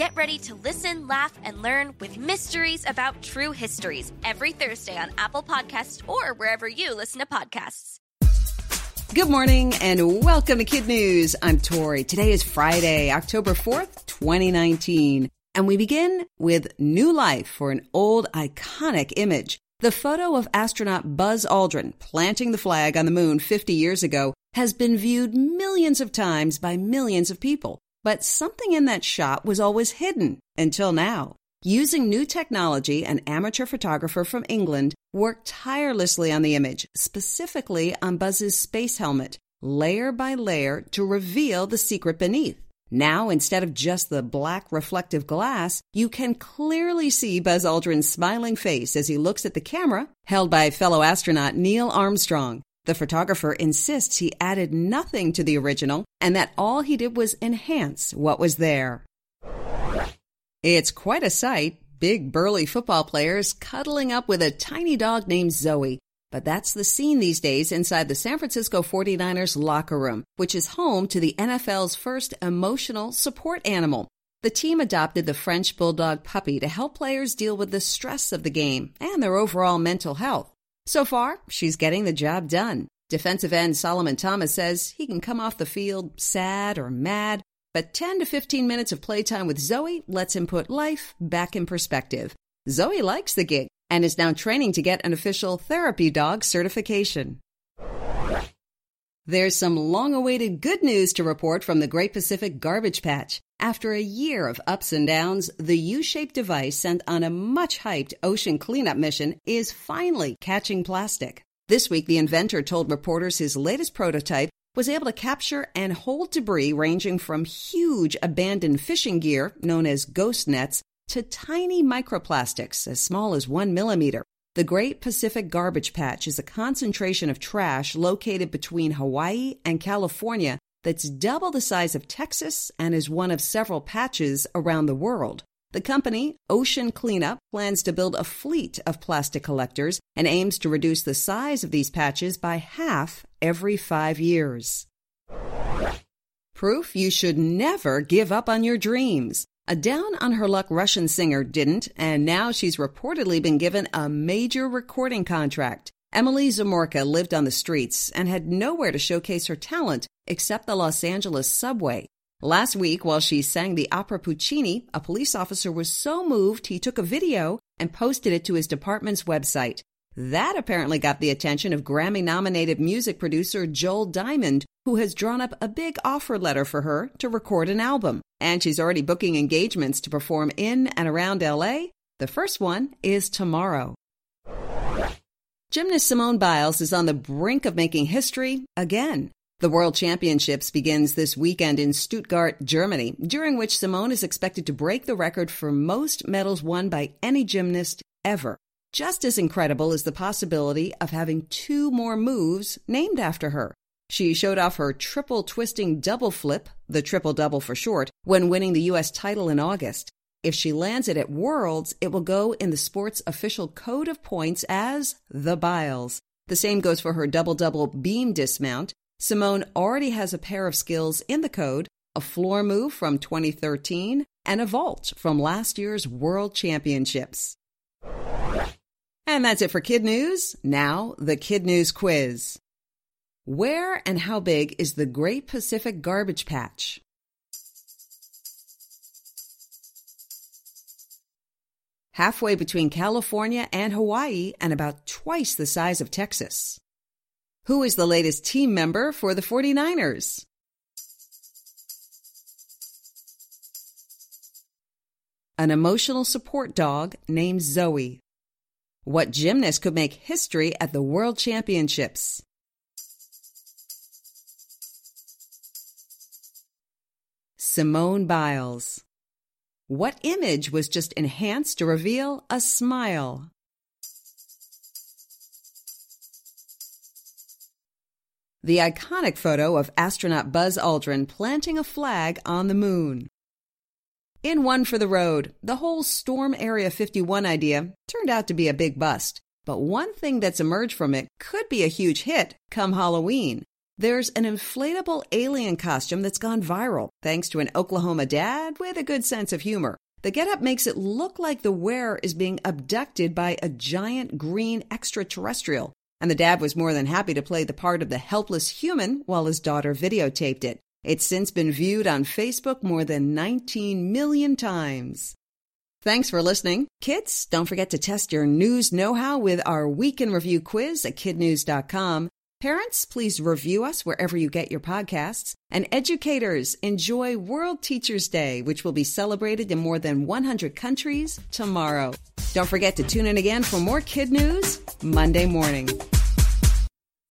Get ready to listen, laugh, and learn with Mysteries About True Histories every Thursday on Apple Podcasts or wherever you listen to podcasts. Good morning and welcome to Kid News. I'm Tori. Today is Friday, October 4th, 2019. And we begin with new life for an old iconic image. The photo of astronaut Buzz Aldrin planting the flag on the moon 50 years ago has been viewed millions of times by millions of people. But something in that shot was always hidden until now. Using new technology, an amateur photographer from England worked tirelessly on the image, specifically on Buzz's space helmet, layer by layer to reveal the secret beneath. Now, instead of just the black reflective glass, you can clearly see Buzz Aldrin's smiling face as he looks at the camera held by fellow astronaut Neil Armstrong. The photographer insists he added nothing to the original and that all he did was enhance what was there. It's quite a sight big, burly football players cuddling up with a tiny dog named Zoe. But that's the scene these days inside the San Francisco 49ers locker room, which is home to the NFL's first emotional support animal. The team adopted the French Bulldog puppy to help players deal with the stress of the game and their overall mental health. So far, she's getting the job done. Defensive end Solomon Thomas says he can come off the field sad or mad, but 10 to 15 minutes of playtime with Zoe lets him put life back in perspective. Zoe likes the gig and is now training to get an official therapy dog certification. There's some long awaited good news to report from the Great Pacific Garbage Patch. After a year of ups and downs, the U shaped device sent on a much hyped ocean cleanup mission is finally catching plastic. This week, the inventor told reporters his latest prototype was able to capture and hold debris ranging from huge abandoned fishing gear, known as ghost nets, to tiny microplastics as small as one millimeter. The Great Pacific Garbage Patch is a concentration of trash located between Hawaii and California that's double the size of Texas and is one of several patches around the world. The company, Ocean Cleanup, plans to build a fleet of plastic collectors and aims to reduce the size of these patches by half every five years. Proof you should never give up on your dreams. A down on her luck Russian singer didn't, and now she's reportedly been given a major recording contract. Emily Zamourka lived on the streets and had nowhere to showcase her talent except the Los Angeles subway. Last week, while she sang the opera Puccini, a police officer was so moved he took a video and posted it to his department's website. That apparently got the attention of Grammy nominated music producer Joel Diamond, who has drawn up a big offer letter for her to record an album. And she's already booking engagements to perform in and around LA. The first one is tomorrow. Gymnast Simone Biles is on the brink of making history again. The World Championships begins this weekend in Stuttgart, Germany, during which Simone is expected to break the record for most medals won by any gymnast ever. Just as incredible is the possibility of having two more moves named after her. She showed off her triple twisting double flip, the triple double for short, when winning the U.S. title in August. If she lands it at Worlds, it will go in the sport's official code of points as the Biles. The same goes for her double double beam dismount. Simone already has a pair of skills in the code a floor move from 2013 and a vault from last year's World Championships. And that's it for Kid News. Now, the Kid News quiz. Where and how big is the Great Pacific Garbage Patch? Halfway between California and Hawaii and about twice the size of Texas. Who is the latest team member for the 49ers? An emotional support dog named Zoe. What gymnast could make history at the World Championships? Simone Biles. What image was just enhanced to reveal a smile? the iconic photo of astronaut Buzz Aldrin planting a flag on the moon. In One for the Road, the whole Storm Area 51 idea turned out to be a big bust. But one thing that's emerged from it could be a huge hit come Halloween. There's an inflatable alien costume that's gone viral thanks to an Oklahoma dad with a good sense of humor. The getup makes it look like the wearer is being abducted by a giant green extraterrestrial. And the dad was more than happy to play the part of the helpless human while his daughter videotaped it. It's since been viewed on Facebook more than 19 million times. Thanks for listening. Kids, don't forget to test your news know how with our week in review quiz at kidnews.com. Parents, please review us wherever you get your podcasts. And educators, enjoy World Teachers Day, which will be celebrated in more than 100 countries tomorrow. Don't forget to tune in again for more kid news Monday morning.